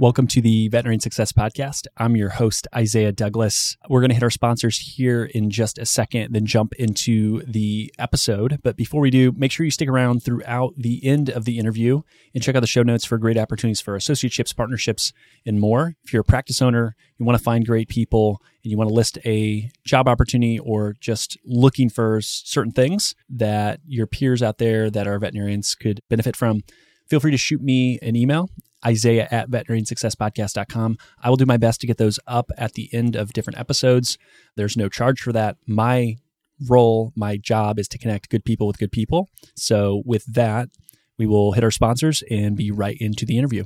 Welcome to the Veterinary Success Podcast. I'm your host, Isaiah Douglas. We're going to hit our sponsors here in just a second, then jump into the episode. But before we do, make sure you stick around throughout the end of the interview and check out the show notes for great opportunities for associateships, partnerships, and more. If you're a practice owner, you want to find great people, and you want to list a job opportunity or just looking for certain things that your peers out there that are veterinarians could benefit from, feel free to shoot me an email Isaiah at veterinariansuccesspodcast.com. I will do my best to get those up at the end of different episodes. There's no charge for that. My role, my job is to connect good people with good people. So, with that, we will hit our sponsors and be right into the interview.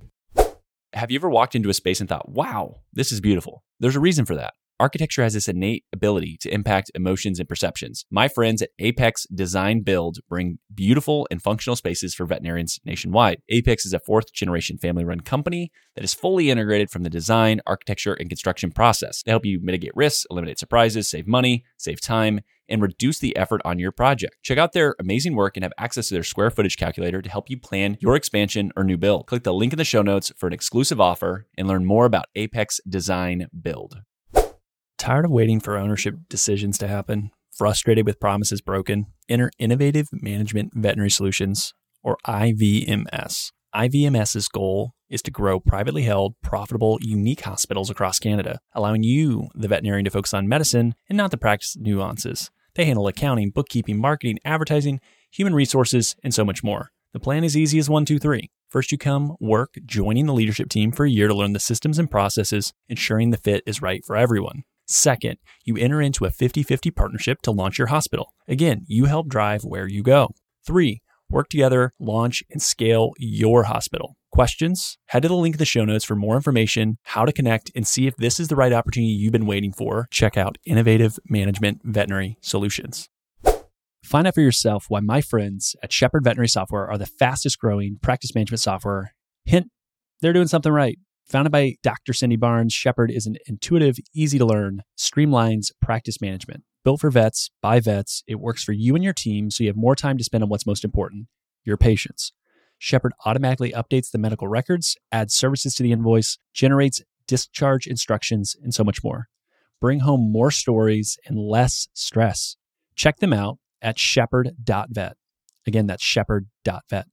Have you ever walked into a space and thought, wow, this is beautiful? There's a reason for that architecture has this innate ability to impact emotions and perceptions. My friends at Apex Design Build bring beautiful and functional spaces for veterinarians nationwide. Apex is a fourth generation family run company that is fully integrated from the design, architecture, and construction process to help you mitigate risks, eliminate surprises, save money, save time, and reduce the effort on your project. Check out their amazing work and have access to their square footage calculator to help you plan your expansion or new build. Click the link in the show notes for an exclusive offer and learn more about Apex Design Build. Tired of waiting for ownership decisions to happen? Frustrated with promises broken? Enter Innovative Management Veterinary Solutions, or IVMS. IVMS's goal is to grow privately held, profitable, unique hospitals across Canada, allowing you, the veterinarian, to focus on medicine and not the practice nuances. They handle accounting, bookkeeping, marketing, advertising, human resources, and so much more. The plan is easy as one, two, three. First, you come work joining the leadership team for a year to learn the systems and processes, ensuring the fit is right for everyone. Second, you enter into a 50 50 partnership to launch your hospital. Again, you help drive where you go. Three, work together, launch, and scale your hospital. Questions? Head to the link in the show notes for more information, how to connect, and see if this is the right opportunity you've been waiting for. Check out Innovative Management Veterinary Solutions. Find out for yourself why my friends at Shepherd Veterinary Software are the fastest growing practice management software. Hint, they're doing something right. Founded by Dr. Cindy Barnes, Shepherd is an intuitive, easy to learn, streamlines practice management. Built for vets, by vets, it works for you and your team so you have more time to spend on what's most important your patients. Shepherd automatically updates the medical records, adds services to the invoice, generates discharge instructions, and so much more. Bring home more stories and less stress. Check them out at shepherd.vet. Again, that's shepherd.vet.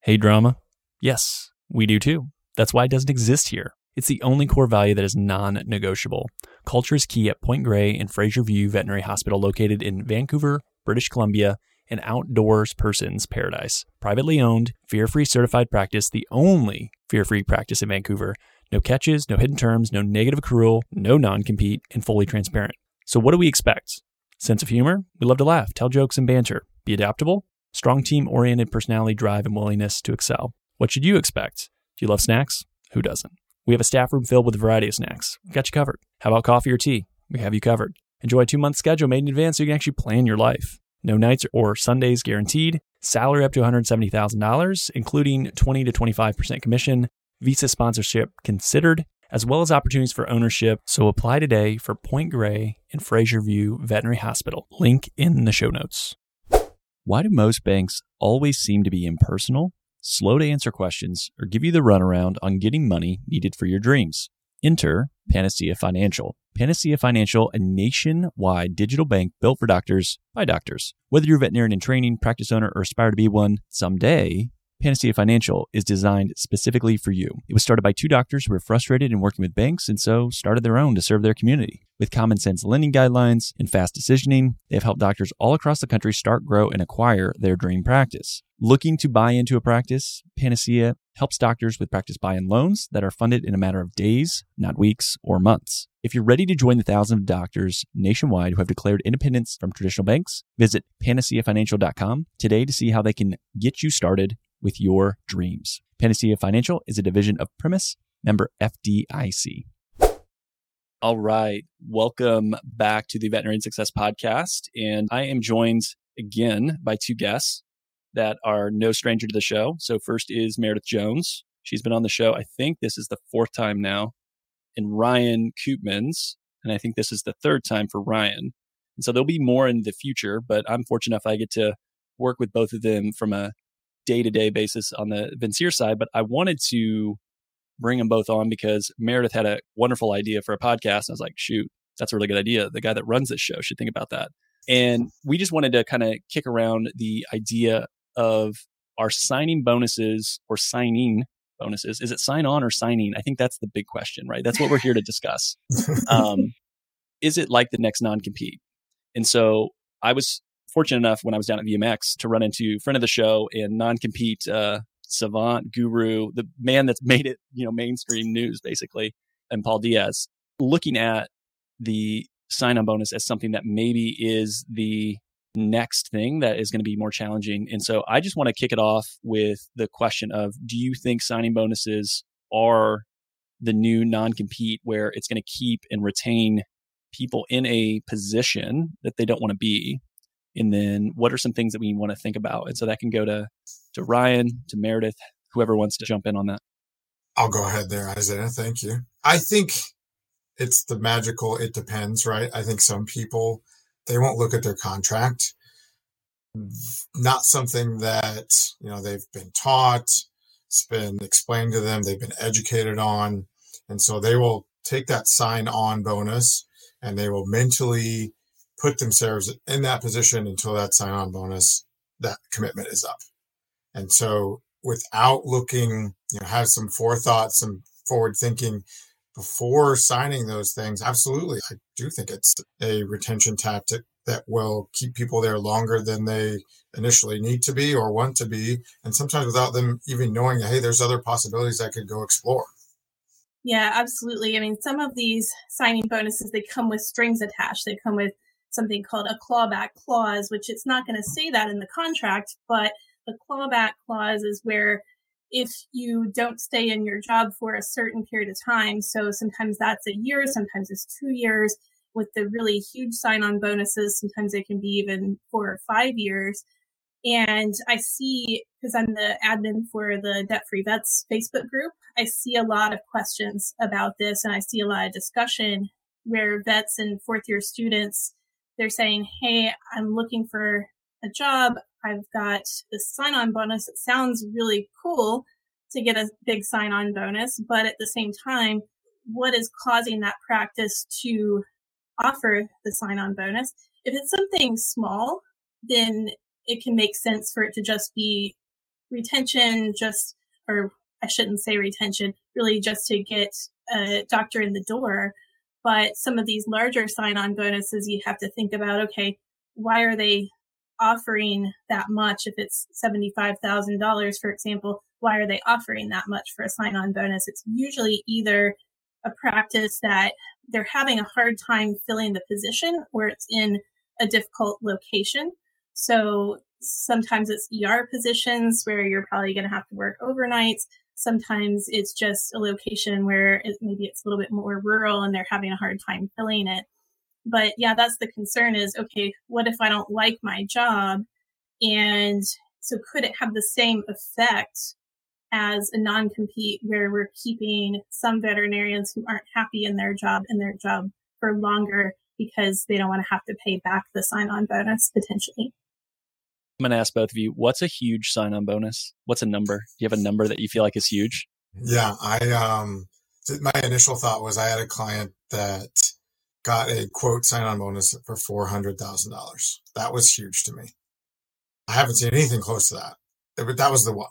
Hey, drama? Yes, we do too. That's why it doesn't exist here. It's the only core value that is non negotiable. Culture is key at Point Grey and Fraser View Veterinary Hospital, located in Vancouver, British Columbia, an outdoors person's paradise. Privately owned, fear free certified practice, the only fear free practice in Vancouver. No catches, no hidden terms, no negative accrual, no non compete, and fully transparent. So, what do we expect? Sense of humor? We love to laugh, tell jokes, and banter. Be adaptable? Strong team oriented personality, drive, and willingness to excel. What should you expect? Do you love snacks? Who doesn't? We have a staff room filled with a variety of snacks. We've got you covered. How about coffee or tea? We have you covered. Enjoy a two month schedule made in advance so you can actually plan your life. No nights or Sundays guaranteed. Salary up to $170,000, including 20 to 25% commission. Visa sponsorship considered, as well as opportunities for ownership. So apply today for Point Grey and Fraser View Veterinary Hospital. Link in the show notes. Why do most banks always seem to be impersonal slow to answer questions, or give you the runaround on getting money needed for your dreams. Enter Panacea Financial. Panacea Financial, a nationwide digital bank built for doctors by doctors. Whether you're a veterinarian in training, practice owner, or aspire to be one someday, Panacea Financial is designed specifically for you. It was started by two doctors who were frustrated in working with banks and so started their own to serve their community. With common sense lending guidelines and fast decisioning, they have helped doctors all across the country start, grow, and acquire their dream practice. Looking to buy into a practice, Panacea helps doctors with practice buy in loans that are funded in a matter of days, not weeks or months. If you're ready to join the thousands of doctors nationwide who have declared independence from traditional banks, visit panaceafinancial.com today to see how they can get you started with your dreams. Panacea Financial is a division of Primis, member FDIC. All right. Welcome back to the Veterinary Success Podcast. And I am joined again by two guests that are no stranger to the show. So, first is Meredith Jones. She's been on the show, I think this is the fourth time now, and Ryan Koopmans. And I think this is the third time for Ryan. And so there'll be more in the future, but I'm fortunate enough I get to work with both of them from a day to day basis on the Vincere side. But I wanted to bring them both on because Meredith had a wonderful idea for a podcast. I was like, shoot, that's a really good idea. The guy that runs this show should think about that. And we just wanted to kind of kick around the idea of our signing bonuses or signing bonuses. Is it sign on or signing? I think that's the big question, right? That's what we're here to discuss. Um, is it like the next non compete? And so I was fortunate enough when I was down at VMX to run into friend of the show and non compete uh, savant guru, the man that's made it, you know, mainstream news basically, and Paul Diaz, looking at the sign on bonus as something that maybe is the next thing that is going to be more challenging. And so I just want to kick it off with the question of do you think signing bonuses are the new non compete where it's going to keep and retain people in a position that they don't want to be? And then what are some things that we want to think about? And so that can go to to Ryan, to Meredith, whoever wants to jump in on that. I'll go ahead there, Isaiah. Thank you. I think it's the magical it depends, right? I think some people they won't look at their contract. Not something that, you know, they've been taught, it's been explained to them, they've been educated on. And so they will take that sign on bonus and they will mentally put themselves in that position until that sign on bonus, that commitment is up. And so without looking, you know, have some forethought, some forward thinking before signing those things, absolutely. I do think it's a retention tactic that will keep people there longer than they initially need to be or want to be. And sometimes without them even knowing, hey, there's other possibilities I could go explore. Yeah, absolutely. I mean, some of these signing bonuses, they come with strings attached. They come with something called a clawback clause, which it's not going to say that in the contract, but the clawback clause is where if you don't stay in your job for a certain period of time, so sometimes that's a year, sometimes it's two years, with the really huge sign on bonuses, sometimes it can be even four or five years. And I see, because I'm the admin for the Debt Free Vets Facebook group, I see a lot of questions about this and I see a lot of discussion where vets and fourth year students, they're saying, Hey, I'm looking for a job. I've got this sign on bonus. It sounds really cool to get a big sign on bonus, but at the same time, what is causing that practice to offer the sign on bonus? If it's something small, then it can make sense for it to just be retention, just, or I shouldn't say retention, really just to get a doctor in the door. But some of these larger sign on bonuses, you have to think about, okay, why are they offering that much? If it's $75,000, for example, why are they offering that much for a sign on bonus? It's usually either a practice that they're having a hard time filling the position or it's in a difficult location. So sometimes it's ER positions where you're probably going to have to work overnights. Sometimes it's just a location where it, maybe it's a little bit more rural and they're having a hard time filling it. But yeah, that's the concern is, okay, what if I don't like my job? And so could it have the same effect as a non-compete where we're keeping some veterinarians who aren't happy in their job in their job for longer because they don't want to have to pay back the sign-on bonus potentially. I'm going to ask both of you, what's a huge sign-on bonus? What's a number? Do you have a number that you feel like is huge? Yeah, I um my initial thought was I had a client that got a quote sign-on bonus for $400,000. That was huge to me. I haven't seen anything close to that. But that was the one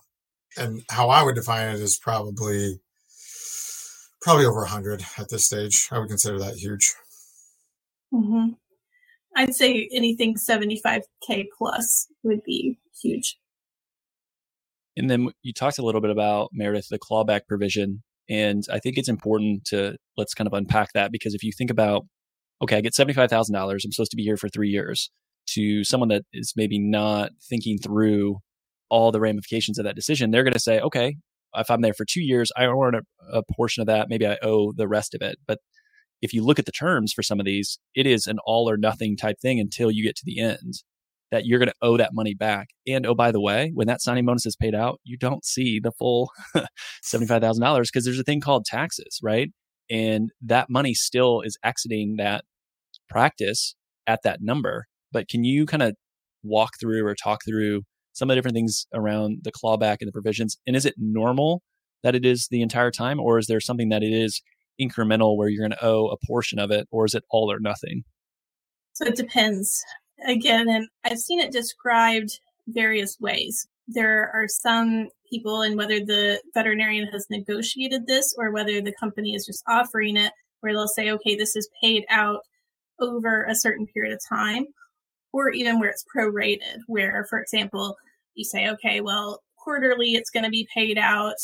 and how I would define it is probably probably over 100 at this stage. I would consider that huge. Mm-hmm. I'd say anything 75k plus would be huge. And then you talked a little bit about Meredith the clawback provision, and I think it's important to let's kind of unpack that because if you think about, okay, I get seventy five thousand dollars, I'm supposed to be here for three years. To someone that is maybe not thinking through all the ramifications of that decision, they're going to say, okay, if I'm there for two years, I earn a, a portion of that. Maybe I owe the rest of it. But if you look at the terms for some of these, it is an all or nothing type thing until you get to the end that you're going to owe that money back. And oh, by the way, when that signing bonus is paid out, you don't see the full $75,000 because there's a thing called taxes, right? And that money still is exiting that practice at that number. But can you kind of walk through or talk through some of the different things around the clawback and the provisions. And is it normal that it is the entire time, or is there something that it is incremental where you're going to owe a portion of it, or is it all or nothing? So it depends. Again, and I've seen it described various ways. There are some people, and whether the veterinarian has negotiated this or whether the company is just offering it, where they'll say, okay, this is paid out over a certain period of time, or even where it's prorated, where, for example, you say, okay, well, quarterly it's going to be paid out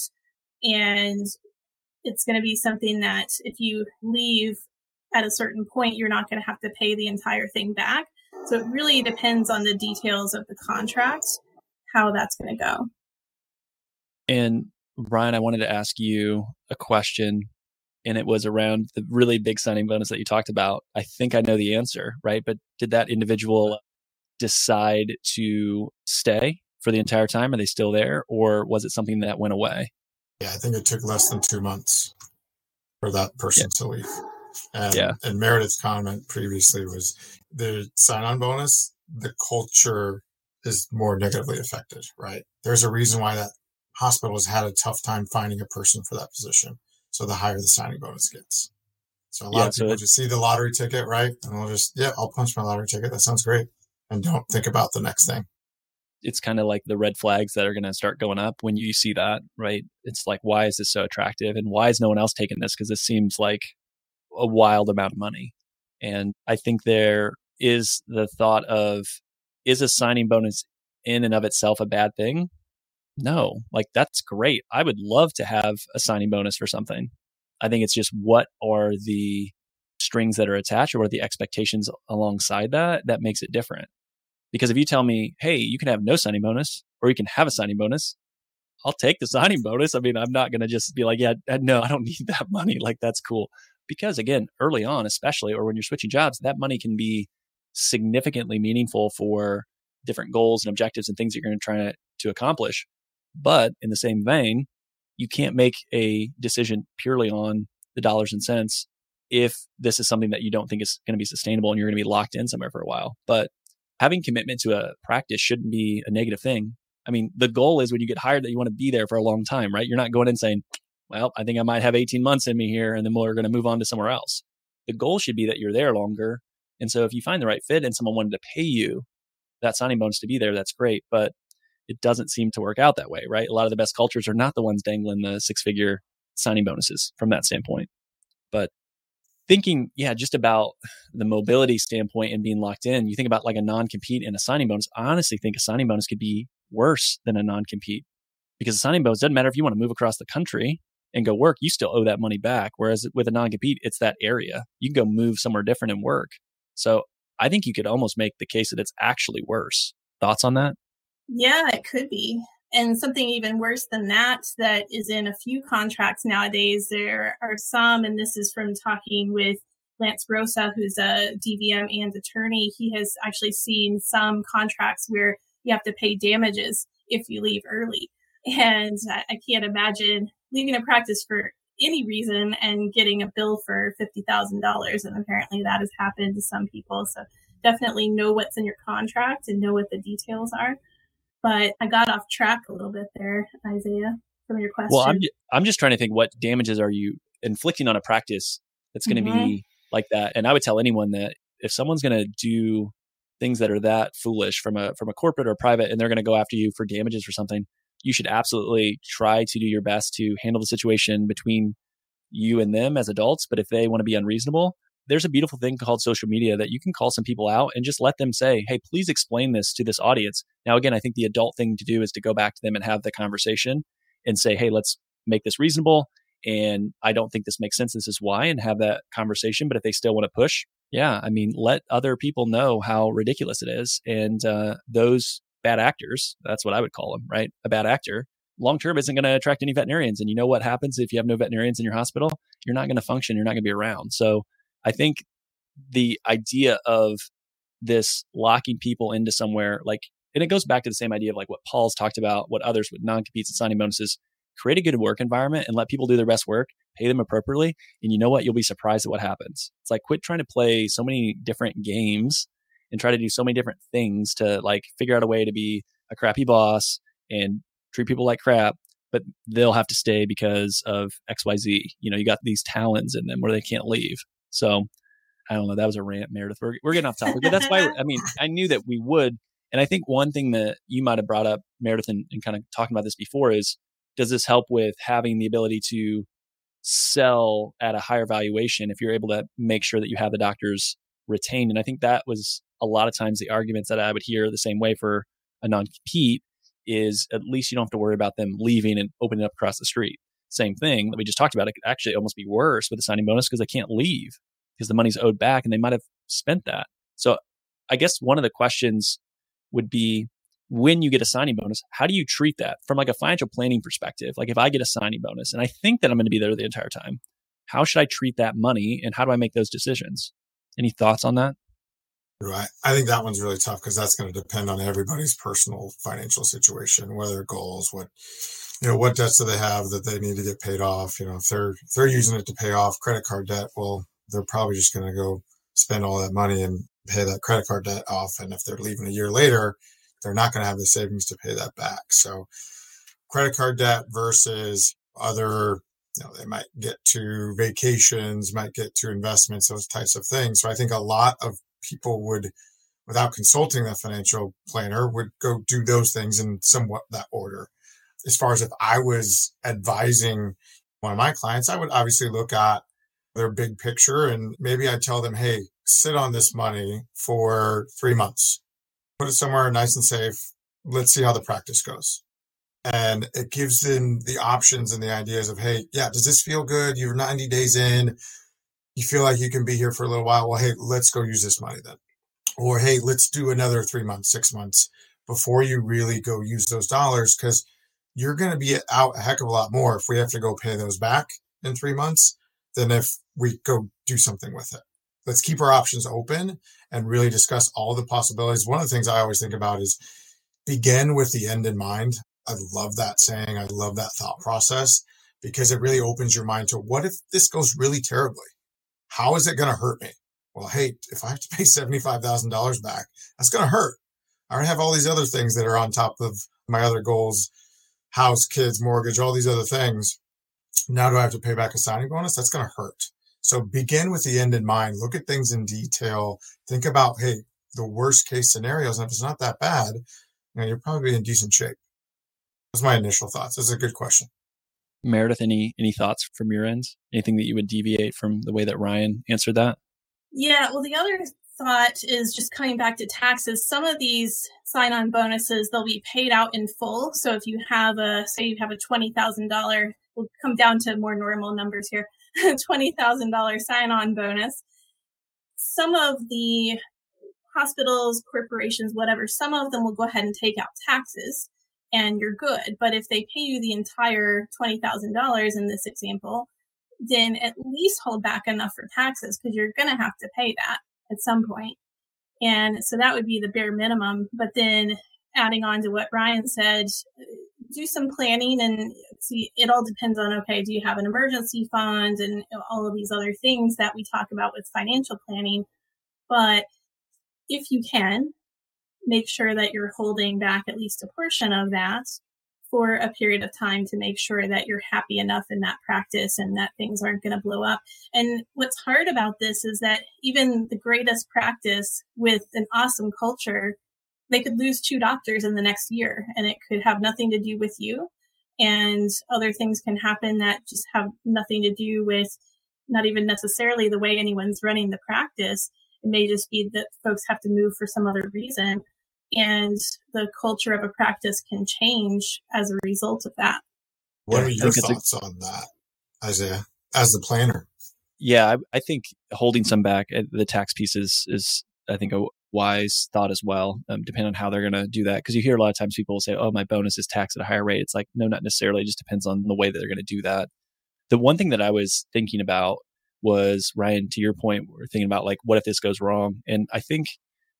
and it's going to be something that if you leave at a certain point, you're not going to have to pay the entire thing back. So it really depends on the details of the contract, how that's going to go. And Ryan, I wanted to ask you a question, and it was around the really big signing bonus that you talked about. I think I know the answer, right? But did that individual decide to stay for the entire time? Are they still there, or was it something that went away? Yeah, I think it took less than two months for that person yeah. to leave. And, yeah. and Meredith's comment previously was the sign on bonus, the culture is more negatively affected, right? There's a reason why that hospital has had a tough time finding a person for that position. So the higher the signing bonus gets. So a lot yeah, of people so just see the lottery ticket, right? And they'll just, yeah, I'll punch my lottery ticket. That sounds great. And don't think about the next thing. It's kind of like the red flags that are going to start going up when you see that, right? It's like, why is this so attractive? And why is no one else taking this? Because this seems like a wild amount of money. And I think there is the thought of is a signing bonus in and of itself a bad thing? No, like that's great. I would love to have a signing bonus for something. I think it's just what are the strings that are attached or what are the expectations alongside that that makes it different. Because if you tell me, hey, you can have no signing bonus or you can have a signing bonus, I'll take the signing bonus. I mean, I'm not going to just be like, yeah, uh, no, I don't need that money. Like, that's cool because again, early on, especially, or when you're switching jobs, that money can be significantly meaningful for different goals and objectives and things that you're going to try to accomplish. But in the same vein, you can't make a decision purely on the dollars and cents if this is something that you don't think is going to be sustainable and you're going to be locked in somewhere for a while. But having commitment to a practice shouldn't be a negative thing. I mean, the goal is when you get hired that you want to be there for a long time, right? You're not going in saying, well, I think I might have 18 months in me here and then we're going to move on to somewhere else. The goal should be that you're there longer. And so if you find the right fit and someone wanted to pay you that signing bonus to be there, that's great. But it doesn't seem to work out that way, right? A lot of the best cultures are not the ones dangling the six figure signing bonuses from that standpoint. But thinking, yeah, just about the mobility standpoint and being locked in, you think about like a non compete and a signing bonus. I honestly think a signing bonus could be worse than a non compete because a signing bonus doesn't matter if you want to move across the country and go work, you still owe that money back. Whereas with a non compete, it's that area. You can go move somewhere different and work. So I think you could almost make the case that it's actually worse. Thoughts on that? Yeah, it could be. And something even worse than that, that is in a few contracts nowadays. There are some, and this is from talking with Lance Roasa, who's a DVM and attorney. He has actually seen some contracts where you have to pay damages if you leave early. And I can't imagine leaving a practice for any reason and getting a bill for $50,000. And apparently that has happened to some people. So definitely know what's in your contract and know what the details are. But I got off track a little bit there, Isaiah, from your question. Well, I'm, I'm just trying to think what damages are you inflicting on a practice that's going to mm-hmm. be like that. And I would tell anyone that if someone's going to do things that are that foolish from a from a corporate or private and they're going to go after you for damages for something you should absolutely try to do your best to handle the situation between you and them as adults. But if they want to be unreasonable, there's a beautiful thing called social media that you can call some people out and just let them say, Hey, please explain this to this audience. Now, again, I think the adult thing to do is to go back to them and have the conversation and say, Hey, let's make this reasonable. And I don't think this makes sense. This is why, and have that conversation. But if they still want to push, yeah, I mean, let other people know how ridiculous it is. And uh, those bad actors. That's what I would call them, right? A bad actor long term isn't going to attract any veterinarians. And you know what happens if you have no veterinarians in your hospital? You're not going to function. You're not going to be around. So I think the idea of this locking people into somewhere like, and it goes back to the same idea of like what Paul's talked about, what others with non competes and signing bonuses create a good work environment and let people do their best work, pay them appropriately. And you know what? You'll be surprised at what happens. It's like quit trying to play so many different games and try to do so many different things to like figure out a way to be a crappy boss and treat people like crap, but they'll have to stay because of XYZ. You know, you got these talents in them where they can't leave. So I don't know. That was a rant, Meredith. We're, we're getting off topic, but that's why, I mean, I knew that we would. And I think one thing that you might have brought up, Meredith, and, and kind of talking about this before is does this help with having the ability to sell at a higher valuation if you're able to make sure that you have the doctors retained? And I think that was a lot of times the arguments that I would hear the same way for a non compete is at least you don't have to worry about them leaving and opening up across the street. Same thing that we just talked about. It could actually almost be worse with the signing bonus because they can't leave because the money's owed back and they might have spent that. So I guess one of the questions would be when you get a signing bonus, how do you treat that from like a financial planning perspective? Like if I get a signing bonus and I think that I'm going to be there the entire time, how should I treat that money and how do I make those decisions? Any thoughts on that? Right. I think that one's really tough because that's going to depend on everybody's personal financial situation, what their goals, what you know, what debts do they have that they need to get paid off? You know, if they're if they're using it to pay off credit card debt, well, they're probably just going to go spend all that money and pay that credit card debt off. And if they're leaving a year later, they're not going to have the savings to pay that back. So, credit card debt versus other you know, they might get to vacations, might get to investments, those types of things. So I think a lot of people would, without consulting the financial planner, would go do those things in somewhat that order. As far as if I was advising one of my clients, I would obviously look at their big picture and maybe I tell them, hey, sit on this money for three months, put it somewhere nice and safe. Let's see how the practice goes. And it gives them the options and the ideas of, hey, yeah, does this feel good? You're 90 days in you feel like you can be here for a little while, well, hey, let's go use this money then. Or hey, let's do another three months, six months before you really go use those dollars because you're going to be out a heck of a lot more if we have to go pay those back in three months than if we go do something with it. Let's keep our options open and really discuss all the possibilities. One of the things I always think about is begin with the end in mind. I love that saying. I love that thought process because it really opens your mind to what if this goes really terribly? How is it going to hurt me? Well, hey, if I have to pay $75,000 back, that's going to hurt. I already have all these other things that are on top of my other goals house, kids, mortgage, all these other things. Now, do I have to pay back a signing bonus? That's going to hurt. So begin with the end in mind. Look at things in detail. Think about, hey, the worst case scenarios. And if it's not that bad, you know, you're probably in decent shape. That's my initial thoughts. That's a good question. Meredith, any any thoughts from your end? Anything that you would deviate from the way that Ryan answered that? Yeah, well, the other thought is just coming back to taxes. Some of these sign-on bonuses they'll be paid out in full. So if you have a say you have a twenty thousand dollar, we'll come down to more normal numbers here, twenty thousand dollar sign-on bonus. Some of the hospitals, corporations, whatever, some of them will go ahead and take out taxes and you're good. But if they pay you the entire $20,000 in this example, then at least hold back enough for taxes because you're going to have to pay that at some point. And so that would be the bare minimum. But then adding on to what Ryan said, do some planning and see, it all depends on, okay, do you have an emergency fund and all of these other things that we talk about with financial planning. But if you can, make sure that you're holding back at least a portion of that for a period of time to make sure that you're happy enough in that practice and that things aren't going to blow up. And what's hard about this is that even the greatest practice with an awesome culture, they could lose two doctors in the next year and it could have nothing to do with you. And other things can happen that just have nothing to do with not even necessarily the way anyone's running the practice. It may just be that folks have to move for some other reason and the culture of a practice can change as a result of that. What are your thoughts a, on that, Isaiah, as the planner? Yeah, I, I think holding some back, uh, the tax piece is, is I think, a wise thought as well, um, depending on how they're going to do that. Because you hear a lot of times people will say, oh, my bonus is taxed at a higher rate. It's like, no, not necessarily. It just depends on the way that they're going to do that. The one thing that I was thinking about was, Ryan, to your point, we're thinking about like, what if this goes wrong? And I think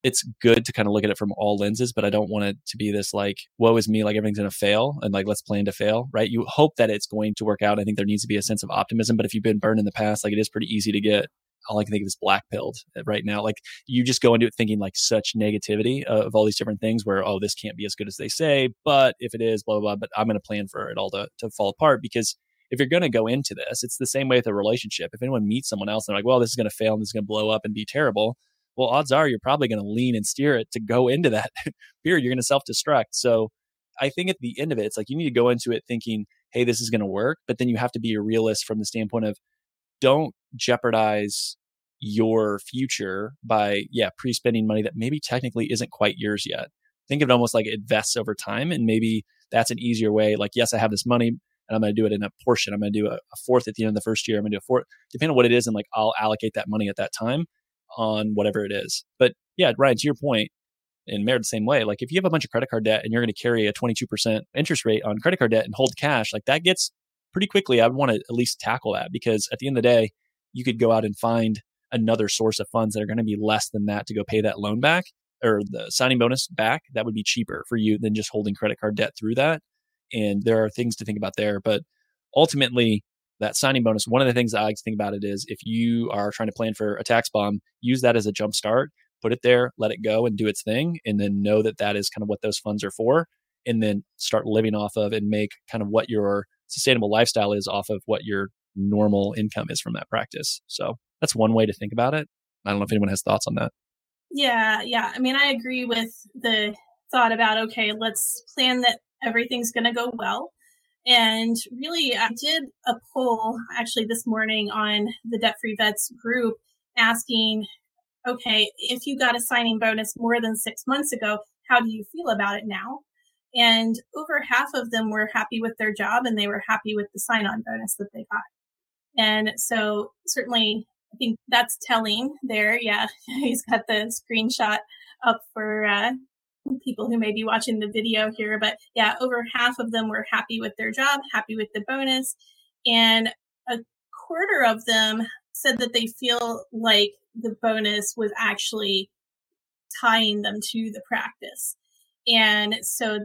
it's good to kind of look at it from all lenses, but I don't want it to be this like, woe is me, like everything's going to fail and like, let's plan to fail, right? You hope that it's going to work out. I think there needs to be a sense of optimism, but if you've been burned in the past, like it is pretty easy to get all I can think of is black pilled uh, right now. Like you just go into it thinking like such negativity of all these different things where, oh, this can't be as good as they say, but if it is, blah, blah, blah, but I'm going to plan for it all to, to fall apart because if you're going to go into this, it's the same way with a relationship. If anyone meets someone else and they're like, well, this is going to fail and this is going to blow up and be terrible, well, odds are you're probably going to lean and steer it to go into that period. You're going to self destruct. So I think at the end of it, it's like you need to go into it thinking, hey, this is going to work. But then you have to be a realist from the standpoint of don't jeopardize your future by, yeah, pre spending money that maybe technically isn't quite yours yet. Think of it almost like it vests over time. And maybe that's an easier way. Like, yes, I have this money and I'm going to do it in a portion. I'm going to do a, a, fourth at the end of the first year. I'm going to do a fourth, depending on what it is. And like, I'll allocate that money at that time on whatever it is. But yeah, Ryan, to your point, and Meredith the same way. Like if you have a bunch of credit card debt and you're going to carry a 22% interest rate on credit card debt and hold cash, like that gets pretty quickly. I would want to at least tackle that because at the end of the day, you could go out and find another source of funds that are going to be less than that to go pay that loan back or the signing bonus back. That would be cheaper for you than just holding credit card debt through that. And there are things to think about there. But ultimately, that signing bonus, one of the things I like to think about it is if you are trying to plan for a tax bomb, use that as a jump start put it there, let it go and do its thing, and then know that that is kind of what those funds are for, and then start living off of and make kind of what your sustainable lifestyle is off of what your normal income is from that practice. So that's one way to think about it. I don't know if anyone has thoughts on that. Yeah, yeah. I mean, I agree with the thought about okay, let's plan that everything's going to go well. And really, I did a poll actually this morning on the Debt Free Vets group asking okay, if you got a signing bonus more than six months ago, how do you feel about it now? And over half of them were happy with their job and they were happy with the sign on bonus that they got. And so certainly I think that's telling there. Yeah. He's got the screenshot up for, uh, people who may be watching the video here, but yeah, over half of them were happy with their job, happy with the bonus. And a quarter of them said that they feel like the bonus was actually tying them to the practice. And so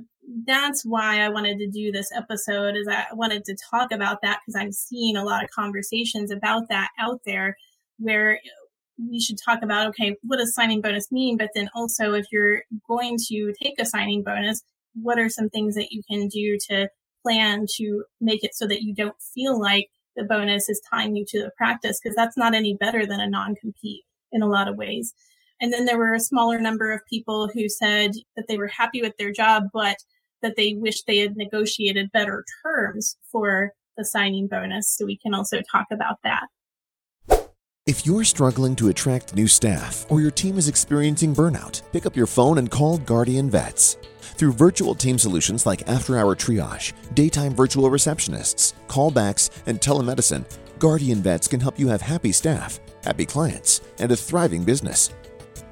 that's why I wanted to do this episode is I wanted to talk about that because I'm seeing a lot of conversations about that out there where we should talk about, okay, what does signing bonus mean? But then also if you're going to take a signing bonus, what are some things that you can do to plan to make it so that you don't feel like the bonus is tying you to the practice because that's not any better than a non-compete in a lot of ways. And then there were a smaller number of people who said that they were happy with their job, but that they wish they had negotiated better terms for the signing bonus. So we can also talk about that. If you're struggling to attract new staff or your team is experiencing burnout, pick up your phone and call Guardian Vets. Through virtual team solutions like after hour triage, daytime virtual receptionists, callbacks, and telemedicine, Guardian Vets can help you have happy staff, happy clients, and a thriving business.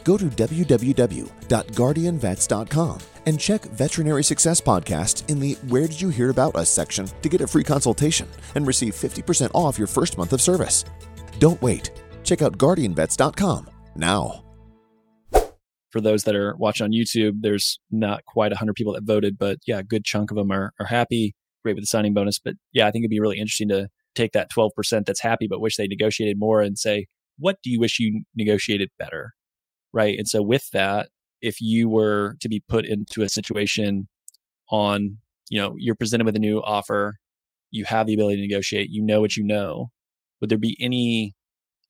Go to www.guardianvets.com and check Veterinary Success Podcast in the Where Did You Hear About Us section to get a free consultation and receive 50% off your first month of service. Don't wait. Check out guardianvets.com now. For those that are watching on YouTube, there's not quite 100 people that voted, but yeah, a good chunk of them are, are happy, great with the signing bonus. But yeah, I think it'd be really interesting to take that 12% that's happy but wish they negotiated more and say, what do you wish you negotiated better? Right. And so with that, if you were to be put into a situation on, you know, you're presented with a new offer, you have the ability to negotiate, you know what you know, would there be any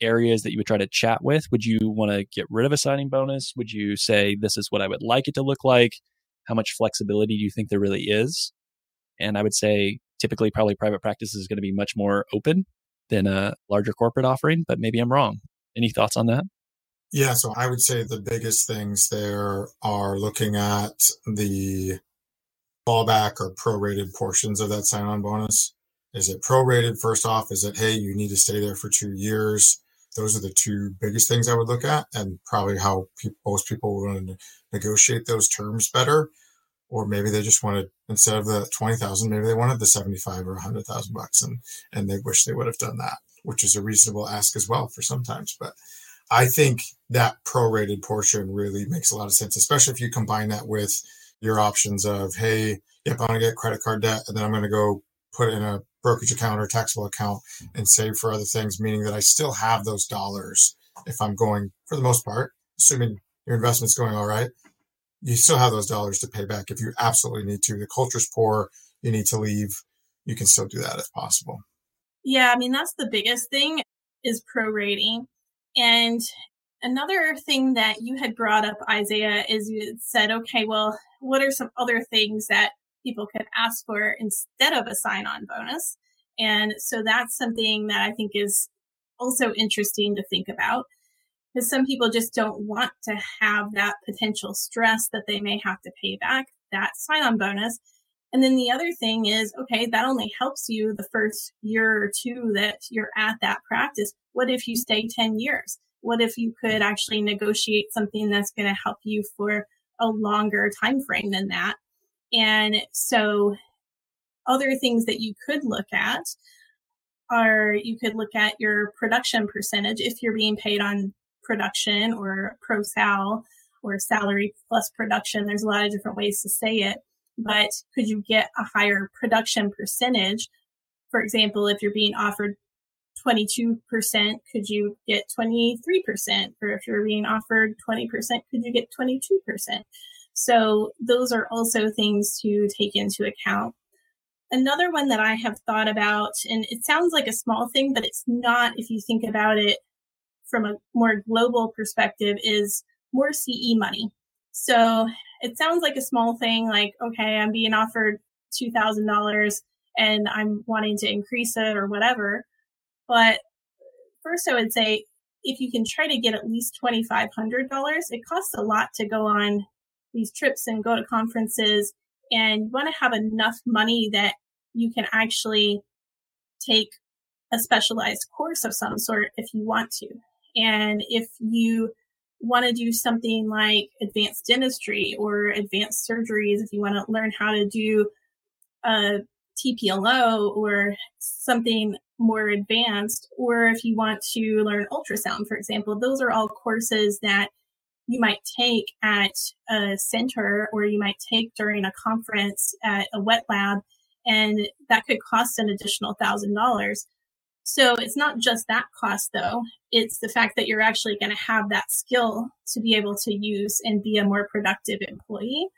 areas that you would try to chat with? Would you want to get rid of a signing bonus? Would you say, this is what I would like it to look like? How much flexibility do you think there really is? And I would say typically, probably private practice is going to be much more open than a larger corporate offering, but maybe I'm wrong. Any thoughts on that? Yeah, so I would say the biggest things there are looking at the fallback or prorated portions of that sign on bonus. Is it prorated first off? Is it, hey, you need to stay there for two years? Those are the two biggest things I would look at, and probably how pe- most people want to negotiate those terms better. Or maybe they just wanted instead of the twenty thousand, maybe they wanted the seventy-five or a hundred thousand bucks, and and they wish they would have done that, which is a reasonable ask as well for sometimes. But I think that prorated portion really makes a lot of sense, especially if you combine that with your options of, hey, yep, I'm going to get credit card debt, and then I'm going to go put in a brokerage account or taxable account and save for other things, meaning that I still have those dollars if I'm going, for the most part, assuming your investment's going all right, you still have those dollars to pay back if you absolutely need to. The culture's poor, you need to leave, you can still do that if possible. Yeah, I mean, that's the biggest thing is prorating. And another thing that you had brought up, Isaiah, is you said, okay, well, what are some other things that people could ask for instead of a sign on bonus? And so that's something that I think is also interesting to think about because some people just don't want to have that potential stress that they may have to pay back that sign on bonus. And then the other thing is, okay, that only helps you the first year or two that you're at that practice. What if you stay 10 years? What if you could actually negotiate something that's going to help you for a longer time frame than that? And so other things that you could look at are you could look at your production percentage if you're being paid on production or pro sal or salary plus production. There's a lot of different ways to say it, but could you get a higher production percentage? For example, if you're being offered 22%, could you get 23%? Or if you're being offered 20%, could you get 22%? So those are also things to take into account. Another one that I have thought about, and it sounds like a small thing, but it's not if you think about it from a more global perspective, is more CE money. So it sounds like a small thing, like, okay, I'm being offered $2,000 and I'm wanting to increase it or whatever. But first, I would say if you can try to get at least $2,500, it costs a lot to go on these trips and go to conferences and you want to have enough money that you can actually take a specialized course of some sort if you want to. And if you want to do something like advanced dentistry or advanced surgeries, if you want to learn how to do a TPLO or something more advanced, or if you want to learn ultrasound, for example, those are all courses that you might take at a center or you might take during a conference at a wet lab and that could cost an additional thousand dollars. So it's not just that cost though. It's the fact that you're actually going to have that skill to be able to use and be a more productive employee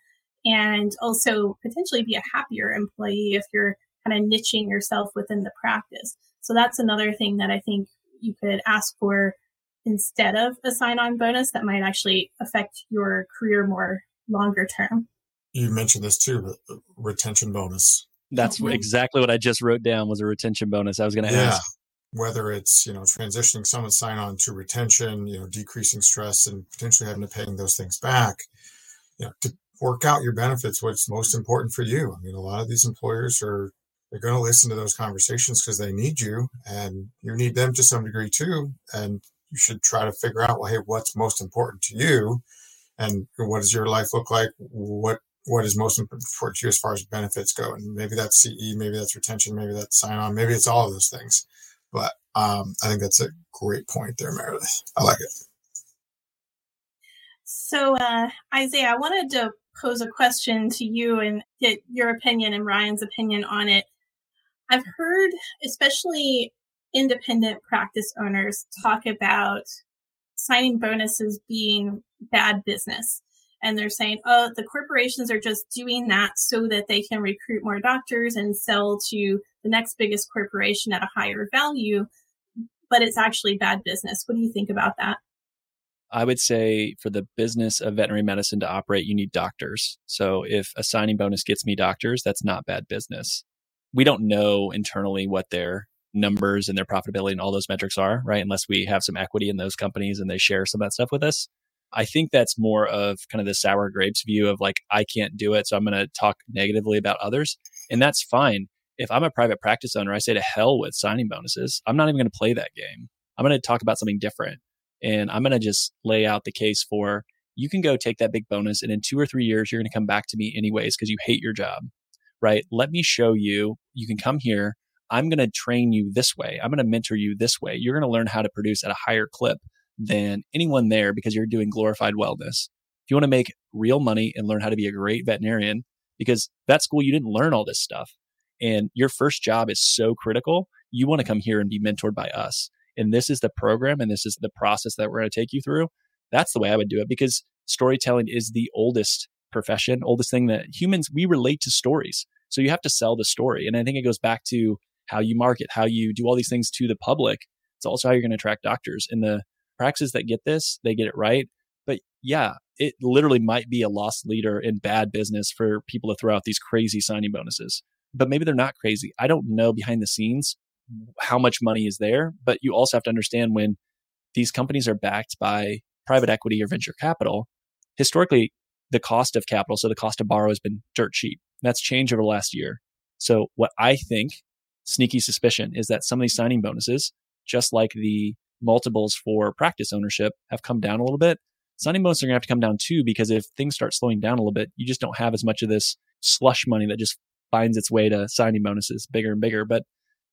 and also potentially be a happier employee if you're kind of niching yourself within the practice. So that's another thing that I think you could ask for instead of a sign on bonus that might actually affect your career more longer term. You mentioned this too, retention bonus. That's exactly what I just wrote down was a retention bonus. I was going to yeah. ask whether it's you know transitioning someone sign on to retention, you know decreasing stress and potentially having to paying those things back. You know to work out your benefits, what's most important for you. I mean, a lot of these employers are they're going to listen to those conversations because they need you and you need them to some degree too. And you should try to figure out, well, hey, what's most important to you, and what does your life look like? What what is most important to you as far as benefits go? And maybe that's CE, maybe that's retention, maybe that's sign on, maybe it's all of those things. But um, I think that's a great point there, Meredith. I like it. So, uh, Isaiah, I wanted to pose a question to you and get your opinion and Ryan's opinion on it. I've heard, especially independent practice owners talk about signing bonuses being bad business. And they're saying, oh, the corporations are just doing that so that they can recruit more doctors and sell to the next biggest corporation at a higher value. But it's actually bad business. What do you think about that? I would say for the business of veterinary medicine to operate, you need doctors. So if a signing bonus gets me doctors, that's not bad business. We don't know internally what their numbers and their profitability and all those metrics are, right? Unless we have some equity in those companies and they share some of that stuff with us. I think that's more of kind of the sour grapes view of like, I can't do it. So I'm going to talk negatively about others. And that's fine. If I'm a private practice owner, I say to hell with signing bonuses. I'm not even going to play that game. I'm going to talk about something different. And I'm going to just lay out the case for you can go take that big bonus. And in two or three years, you're going to come back to me anyways because you hate your job, right? Let me show you. You can come here. I'm going to train you this way. I'm going to mentor you this way. You're going to learn how to produce at a higher clip than anyone there because you're doing glorified wellness. If you want to make real money and learn how to be a great veterinarian, because vet school, you didn't learn all this stuff. And your first job is so critical. You want to come here and be mentored by us. And this is the program and this is the process that we're going to take you through. That's the way I would do it because storytelling is the oldest profession, oldest thing that humans, we relate to stories. So you have to sell the story. And I think it goes back to how you market, how you do all these things to the public. It's also how you're going to attract doctors. And the practices that get this, they get it right. But yeah, it literally might be a loss leader in bad business for people to throw out these crazy signing bonuses. But maybe they're not crazy. I don't know behind the scenes how much money is there, but you also have to understand when these companies are backed by private equity or venture capital, historically the cost of capital, so the cost to borrow has been dirt cheap. That's changed over the last year. So what I think, sneaky suspicion, is that some of these signing bonuses, just like the multiples for practice ownership, have come down a little bit. Signing bonuses are going to have to come down too, because if things start slowing down a little bit, you just don't have as much of this slush money that just finds its way to signing bonuses bigger and bigger. But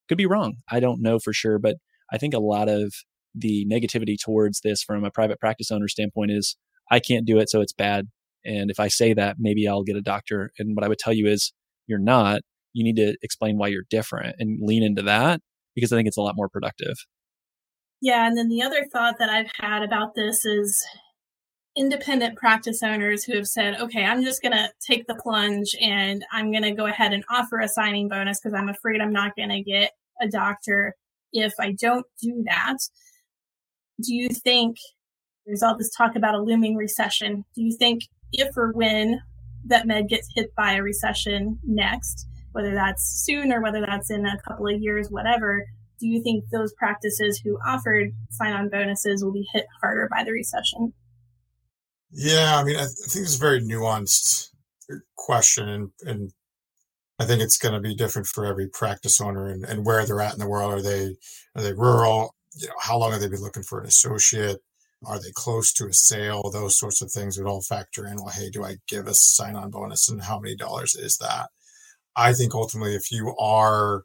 could be wrong. I don't know for sure, but I think a lot of the negativity towards this from a private practice owner standpoint is I can't do it, so it's bad. And if I say that, maybe I'll get a doctor. And what I would tell you is you're not. You need to explain why you're different and lean into that because I think it's a lot more productive. Yeah. And then the other thought that I've had about this is independent practice owners who have said, okay, I'm just going to take the plunge and I'm going to go ahead and offer a signing bonus because I'm afraid I'm not going to get a doctor if I don't do that. Do you think there's all this talk about a looming recession? Do you think if or when that med gets hit by a recession next, whether that's soon or whether that's in a couple of years, whatever, do you think those practices who offered sign on bonuses will be hit harder by the recession? Yeah, I mean, I think it's a very nuanced question, and, and I think it's going to be different for every practice owner and, and where they're at in the world. Are they are they rural? You know, how long have they been looking for an associate? Are they close to a sale? Those sorts of things would all factor in. Well, hey, do I give a sign on bonus and how many dollars is that? I think ultimately, if you are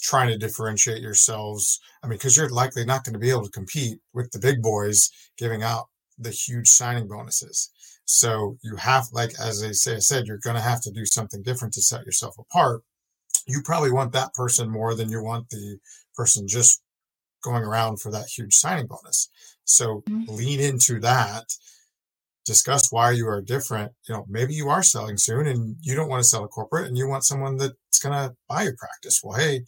trying to differentiate yourselves, I mean, because you're likely not going to be able to compete with the big boys giving out the huge signing bonuses. So you have, like, as I say, I said, you're going to have to do something different to set yourself apart. You probably want that person more than you want the person just going around for that huge signing bonus. So mm-hmm. lean into that. Discuss why you are different. You know, maybe you are selling soon and you don't want to sell a corporate and you want someone that's going to buy your practice. Well, hey,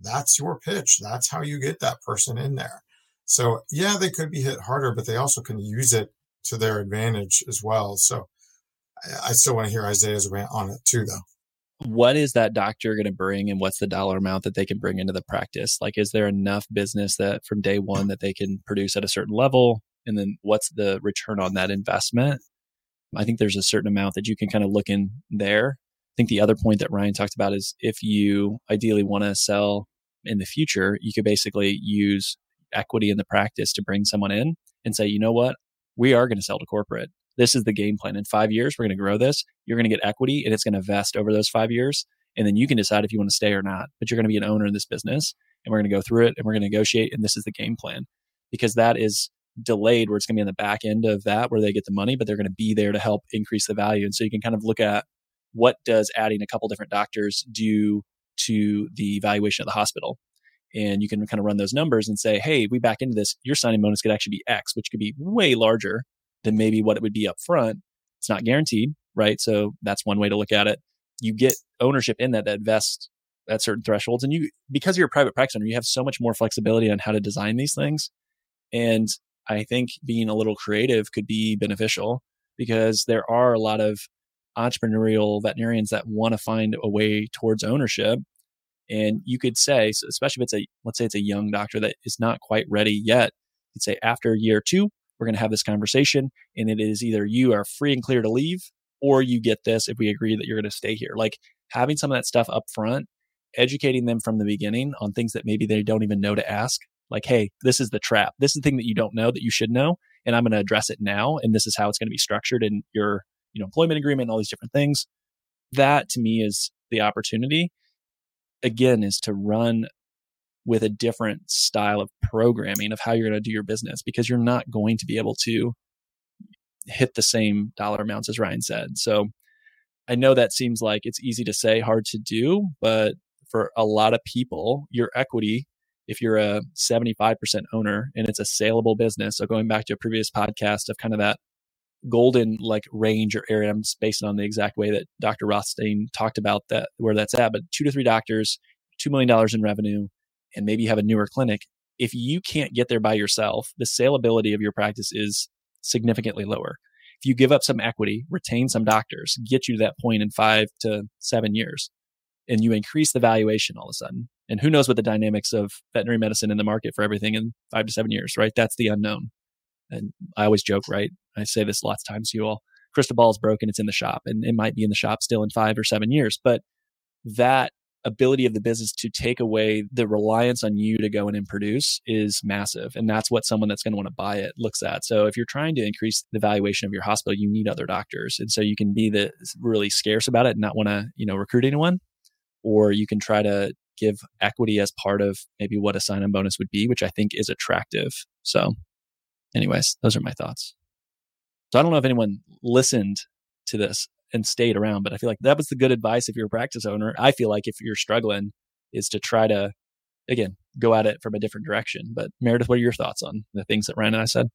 that's your pitch. That's how you get that person in there. So yeah, they could be hit harder, but they also can use it to their advantage as well. So I, I still want to hear Isaiah's rant on it too, though. What is that doctor going to bring and what's the dollar amount that they can bring into the practice? Like, is there enough business that from day one that they can produce at a certain level? And then what's the return on that investment? I think there's a certain amount that you can kind of look in there. I think the other point that Ryan talked about is if you ideally want to sell in the future, you could basically use equity in the practice to bring someone in and say, you know what, we are going to sell to corporate. This is the game plan. In five years, we're going to grow this. You're going to get equity and it's going to vest over those five years. And then you can decide if you want to stay or not. But you're going to be an owner in this business and we're going to go through it and we're going to negotiate. And this is the game plan because that is delayed where it's going to be on the back end of that where they get the money, but they're going to be there to help increase the value. And so you can kind of look at what does adding a couple different doctors do to the valuation of the hospital and you can kind of run those numbers and say, hey, we back into this, your signing bonus could actually be X, which could be way larger than maybe what it would be up front. It's not guaranteed, right? So that's one way to look at it. You get ownership in that that vests at certain thresholds. And you, because you're a private practice owner, you have so much more flexibility on how to design these things. And I think being a little creative could be beneficial because there are a lot of entrepreneurial veterinarians that want to find a way towards ownership and you could say, especially if it's a, let's say it's a young doctor that is not quite ready yet, you'd say after year two, we're going to have this conversation. And it is either you are free and clear to leave or you get this if we agree that you're going to stay here. Like having some of that stuff up front, educating them from the beginning on things that maybe they don't even know to ask. Like, hey, this is the trap. This is the thing that you don't know that you should know. And I'm going to address it now. And this is how it's going to be structured in your you know, employment agreement all these different things. That to me is the opportunity again is to run with a different style of programming of how you're going to do your business because you're not going to be able to hit the same dollar amounts as Ryan said. So I know that seems like it's easy to say, hard to do, but for a lot of people, your equity, if you're a 75% owner and it's a saleable business, so going back to a previous podcast of kind of that golden like range or area, I'm based on the exact way that Dr. Rothstein talked about that, where that's at, but two to three doctors, $2 million in revenue, and maybe you have a newer clinic. If you can't get there by yourself, the saleability of your practice is significantly lower. If you give up some equity, retain some doctors, get you to that point in five to seven years, and you increase the valuation all of a sudden. And who knows what the dynamics of veterinary medicine in the market for everything in five to seven years, right? That's the unknown. And I always joke, right? I say this lots of times to you all. Crystal ball is broken, it's in the shop, and it might be in the shop still in five or seven years. But that ability of the business to take away the reliance on you to go in and produce is massive. And that's what someone that's going to want to buy it looks at. So if you're trying to increase the valuation of your hospital, you need other doctors. And so you can be the really scarce about it and not want to, you know, recruit anyone. Or you can try to give equity as part of maybe what a sign on bonus would be, which I think is attractive. So anyways, those are my thoughts. So I don't know if anyone listened to this and stayed around. But I feel like that was the good advice if you're a practice owner. I feel like if you're struggling, is to try to again go at it from a different direction. But Meredith, what are your thoughts on the things that Ryan and I said?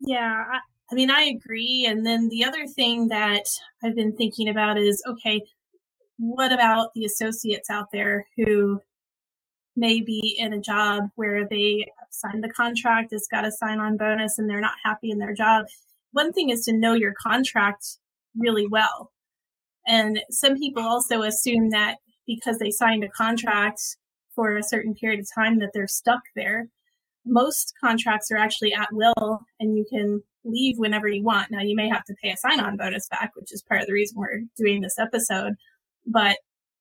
Yeah, I, I mean, I agree. And then the other thing that I've been thinking about is okay, what about the associates out there who may be in a job where they signed the contract, it's got a sign on bonus, and they're not happy in their job? One thing is to know your contract really well. And some people also assume that because they signed a contract for a certain period of time that they're stuck there. Most contracts are actually at will and you can leave whenever you want. Now you may have to pay a sign on bonus back, which is part of the reason we're doing this episode. But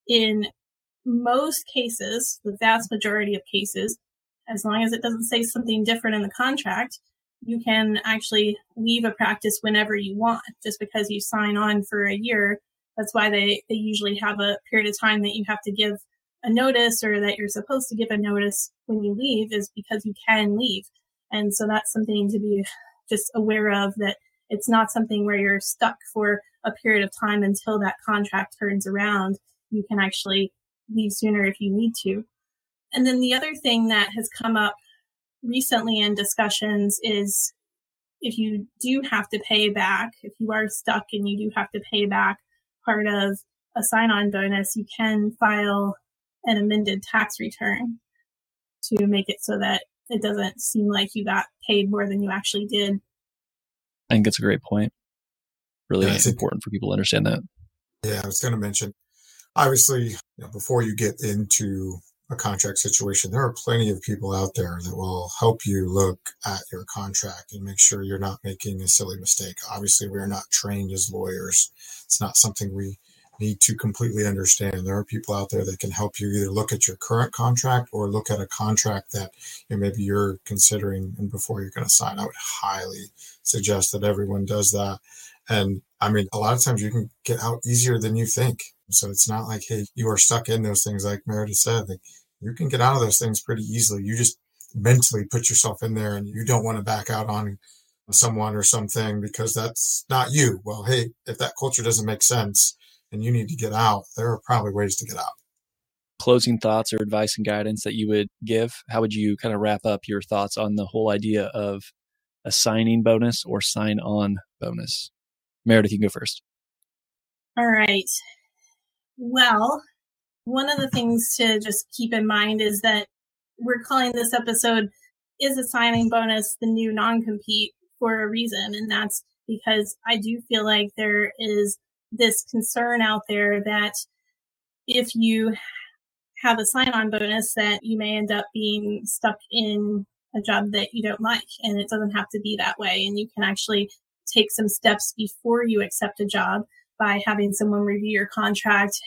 in most cases, the vast majority of cases, as long as it doesn't say something different in the contract, you can actually leave a practice whenever you want just because you sign on for a year. That's why they, they usually have a period of time that you have to give a notice or that you're supposed to give a notice when you leave is because you can leave. And so that's something to be just aware of that it's not something where you're stuck for a period of time until that contract turns around. You can actually leave sooner if you need to. And then the other thing that has come up recently in discussions is if you do have to pay back, if you are stuck and you do have to pay back part of a sign on bonus, you can file an amended tax return to make it so that it doesn't seem like you got paid more than you actually did. I think it's a great point. Really yeah, important for people to understand that. Yeah, I was going to mention, obviously, you know, before you get into a contract situation, there are plenty of people out there that will help you look at your contract and make sure you're not making a silly mistake. Obviously, we are not trained as lawyers. It's not something we need to completely understand. There are people out there that can help you either look at your current contract or look at a contract that you know, maybe you're considering and before you're going to sign. I would highly suggest that everyone does that. And I mean, a lot of times you can get out easier than you think. So it's not like, hey, you are stuck in those things, like Meredith said. Like you can get out of those things pretty easily. You just mentally put yourself in there and you don't want to back out on someone or something because that's not you. Well, hey, if that culture doesn't make sense and you need to get out, there are probably ways to get out. Closing thoughts or advice and guidance that you would give? How would you kind of wrap up your thoughts on the whole idea of a signing bonus or sign on bonus? Meredith, you can go first. All right. Well, one of the things to just keep in mind is that we're calling this episode is a signing bonus the new non-compete for a reason and that's because i do feel like there is this concern out there that if you have a sign-on bonus that you may end up being stuck in a job that you don't like and it doesn't have to be that way and you can actually take some steps before you accept a job by having someone review your contract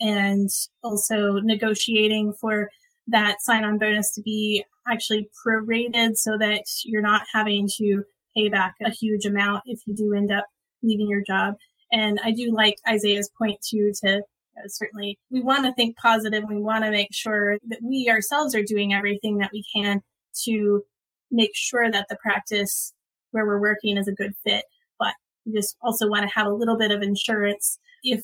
and also negotiating for that sign on bonus to be actually prorated so that you're not having to pay back a huge amount if you do end up leaving your job. And I do like Isaiah's point too to you know, certainly we want to think positive. We want to make sure that we ourselves are doing everything that we can to make sure that the practice where we're working is a good fit. But we just also want to have a little bit of insurance if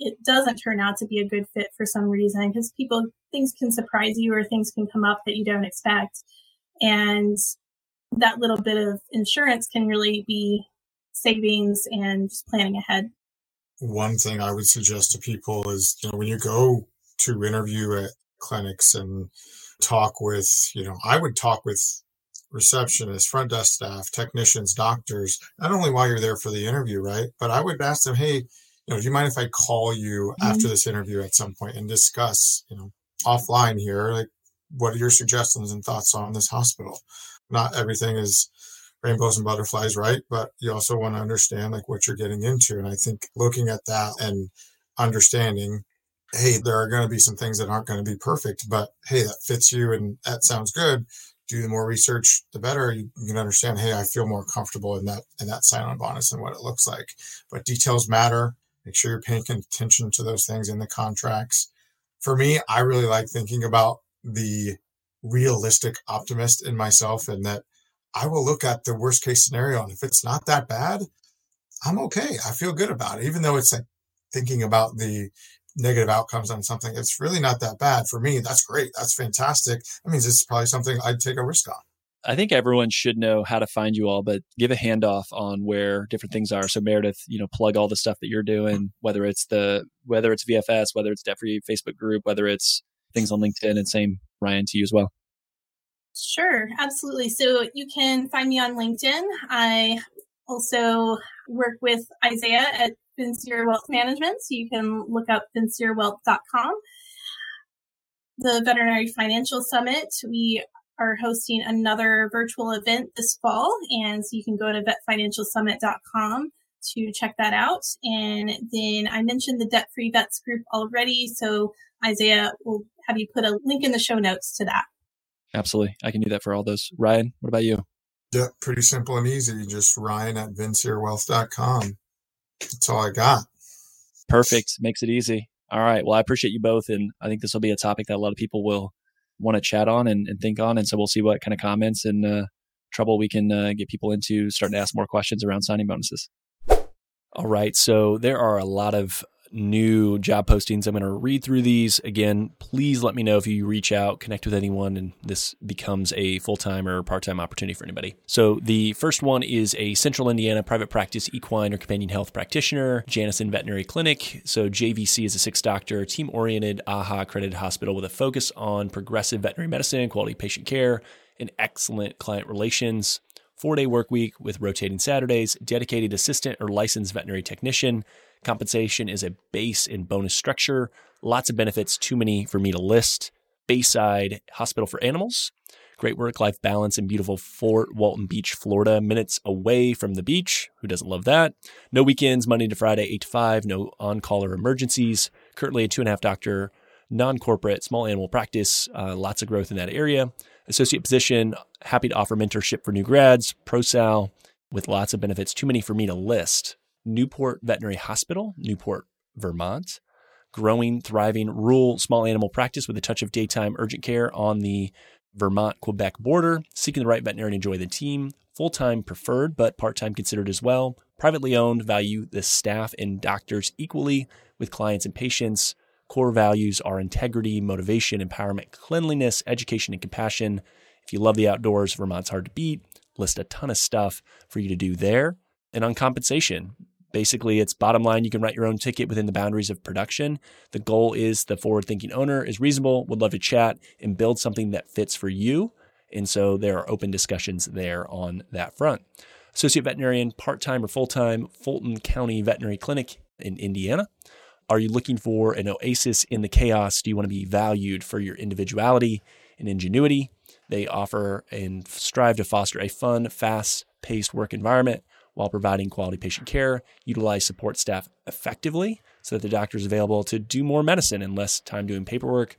it doesn't turn out to be a good fit for some reason because people things can surprise you or things can come up that you don't expect and that little bit of insurance can really be savings and just planning ahead one thing i would suggest to people is you know when you go to interview at clinics and talk with you know i would talk with receptionists front desk staff technicians doctors not only while you're there for the interview right but i would ask them hey you know, do you mind if I call you mm-hmm. after this interview at some point and discuss, you know, offline here, like what are your suggestions and thoughts on this hospital? Not everything is rainbows and butterflies, right? But you also want to understand like what you're getting into. And I think looking at that and understanding, hey, there are going to be some things that aren't going to be perfect, but hey, that fits you and that sounds good. Do the more research, the better. You, can understand, hey, I feel more comfortable in that in that sign-on bonus and what it looks like. But details matter Make sure you're paying attention to those things in the contracts. For me, I really like thinking about the realistic optimist in myself and that I will look at the worst case scenario. And if it's not that bad, I'm okay. I feel good about it. Even though it's like thinking about the negative outcomes on something, it's really not that bad for me. That's great. That's fantastic. That means it's probably something I'd take a risk on. I think everyone should know how to find you all, but give a handoff on where different things are. So Meredith, you know, plug all the stuff that you're doing, whether it's the whether it's VFS, whether it's Debt Free Facebook group, whether it's things on LinkedIn, and same Ryan to you as well. Sure, absolutely. So you can find me on LinkedIn. I also work with Isaiah at Vincere Wealth Management, so you can look up vincerewealth.com. The Veterinary Financial Summit, we are hosting another virtual event this fall. And so you can go to vetfinancialsummit.com to check that out. And then I mentioned the debt free vets group already. So Isaiah will have you put a link in the show notes to that. Absolutely. I can do that for all those. Ryan, what about you? Yeah, pretty simple and easy. Just Ryan at vincerewealth.com. That's all I got. Perfect. Makes it easy. All right. Well, I appreciate you both. And I think this will be a topic that a lot of people will want to chat on and, and, think on. And so we'll see what kind of comments and uh, trouble we can uh, get people into starting to ask more questions around signing bonuses. All right. So there are a lot of new job postings. I'm going to read through these again. Please let me know if you reach out, connect with anyone, and this becomes a full time or part time opportunity for anybody. So, the first one is a Central Indiana private practice equine or companion health practitioner, Janison Veterinary Clinic. So, JVC is a six doctor, team oriented, AAHA accredited hospital with a focus on progressive veterinary medicine, quality patient care, and excellent client relations four day work week with rotating Saturdays, dedicated assistant or licensed veterinary technician, Compensation is a base and bonus structure. Lots of benefits, too many for me to list. Bayside Hospital for Animals. Great work life balance in beautiful Fort Walton Beach, Florida, minutes away from the beach. Who doesn't love that? No weekends, Monday to Friday, 8 to 5, no on call or emergencies. Currently a two and a half doctor, non corporate, small animal practice, uh, lots of growth in that area. Associate position, happy to offer mentorship for new grads, ProSal, with lots of benefits, too many for me to list. Newport Veterinary Hospital, Newport, Vermont. Growing, thriving rural small animal practice with a touch of daytime urgent care on the Vermont Quebec border. Seeking the right veterinarian enjoy the team. Full time preferred, but part time considered as well. Privately owned, value the staff and doctors equally with clients and patients. Core values are integrity, motivation, empowerment, cleanliness, education, and compassion. If you love the outdoors, Vermont's hard to beat. List a ton of stuff for you to do there. And on compensation, Basically, it's bottom line, you can write your own ticket within the boundaries of production. The goal is the forward thinking owner is reasonable, would love to chat and build something that fits for you. And so there are open discussions there on that front. Associate veterinarian, part time or full time, Fulton County Veterinary Clinic in Indiana. Are you looking for an oasis in the chaos? Do you want to be valued for your individuality and ingenuity? They offer and strive to foster a fun, fast paced work environment while providing quality patient care, utilize support staff effectively so that the doctor is available to do more medicine and less time doing paperwork.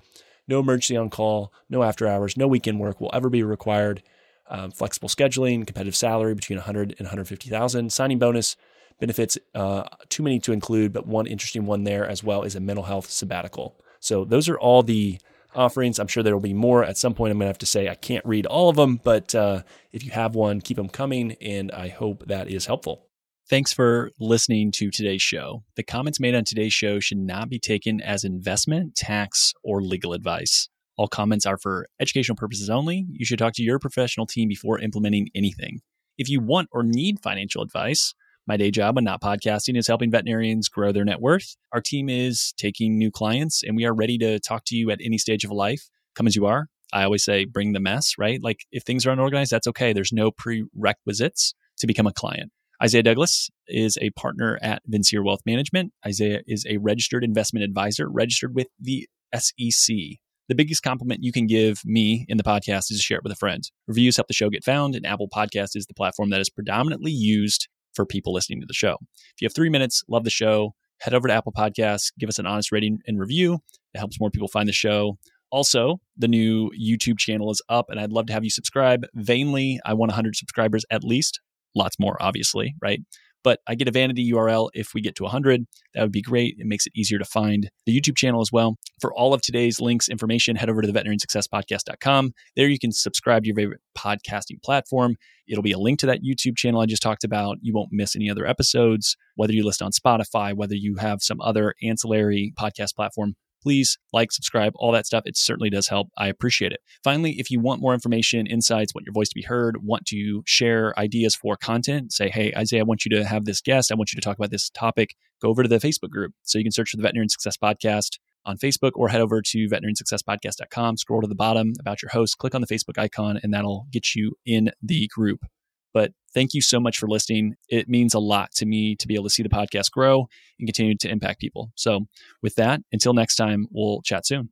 No emergency on call, no after hours, no weekend work will ever be required. Um, flexible scheduling, competitive salary between 100 and 150,000, signing bonus, benefits uh, too many to include, but one interesting one there as well is a mental health sabbatical. So those are all the offerings. I'm sure there will be more at some point. I'm going to have to say I can't read all of them, but uh, if you have one, keep them coming, and I hope that is helpful. Thanks for listening to today's show. The comments made on today's show should not be taken as investment, tax, or legal advice. All comments are for educational purposes only. You should talk to your professional team before implementing anything. If you want or need financial advice, my day job when not podcasting is helping veterinarians grow their net worth. Our team is taking new clients and we are ready to talk to you at any stage of life. Come as you are. I always say bring the mess, right? Like if things are unorganized, that's okay. There's no prerequisites to become a client. Isaiah Douglas is a partner at Vincere Wealth Management. Isaiah is a registered investment advisor, registered with the SEC. The biggest compliment you can give me in the podcast is to share it with a friend. Reviews help the show get found, and Apple Podcast is the platform that is predominantly used for people listening to the show. If you have three minutes, love the show, head over to Apple Podcasts, give us an honest rating and review. It helps more people find the show. Also, the new YouTube channel is up, and I'd love to have you subscribe. Vainly, I want 100 subscribers at least lots more, obviously, right? But I get a vanity URL if we get to 100. That would be great. It makes it easier to find the YouTube channel as well. For all of today's links, information, head over to the veterinariansuccesspodcast.com. There you can subscribe to your favorite podcasting platform. It'll be a link to that YouTube channel I just talked about. You won't miss any other episodes, whether you list on Spotify, whether you have some other ancillary podcast platform please like, subscribe, all that stuff. It certainly does help. I appreciate it. Finally, if you want more information, insights, want your voice to be heard, want to share ideas for content, say, hey, Isaiah, I want you to have this guest. I want you to talk about this topic. Go over to the Facebook group. So you can search for the Veterinarian Success Podcast on Facebook or head over to veterinariansuccesspodcast.com, scroll to the bottom about your host, click on the Facebook icon, and that'll get you in the group. But thank you so much for listening. It means a lot to me to be able to see the podcast grow and continue to impact people. So, with that, until next time, we'll chat soon.